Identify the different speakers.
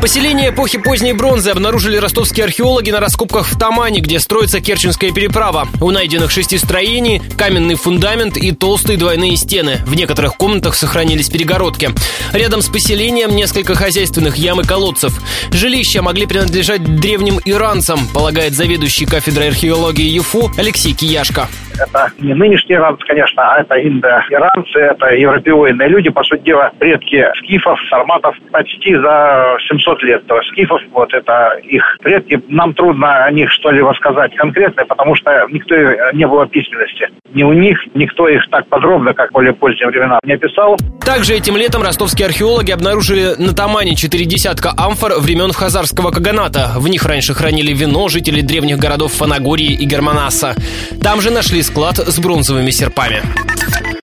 Speaker 1: Поселение эпохи поздней бронзы обнаружили ростовские археологи на раскопках в Тамане, где строится Керченская переправа. У найденных шести строений каменный фундамент и толстые двойные стены. В некоторых комнатах сохранились перегородки. Рядом с поселением несколько хозяйственных ям и колодцев. Жилища могли принадлежать древним иранцам, полагает заведующий кафедрой археологии ЮФУ Алексей Кияшко.
Speaker 2: Это не нынешние иранцы, конечно, а это индо-иранцы, это европеоидные люди, по сути дела, предки скифов, сарматов почти за 700 лет. То есть скифов, вот это их предки. Нам трудно о них что-либо сказать конкретно, потому что никто не было письменности. Ни у них, никто их так подробно, как более поздние времена, не описал.
Speaker 1: Также этим летом ростовские археологи обнаружили на Тамане четыре десятка амфор времен Хазарского Каганата. В них раньше хранили вино жителей древних городов Фанагории и Германаса. Там же нашли склад с бронзовыми серпами.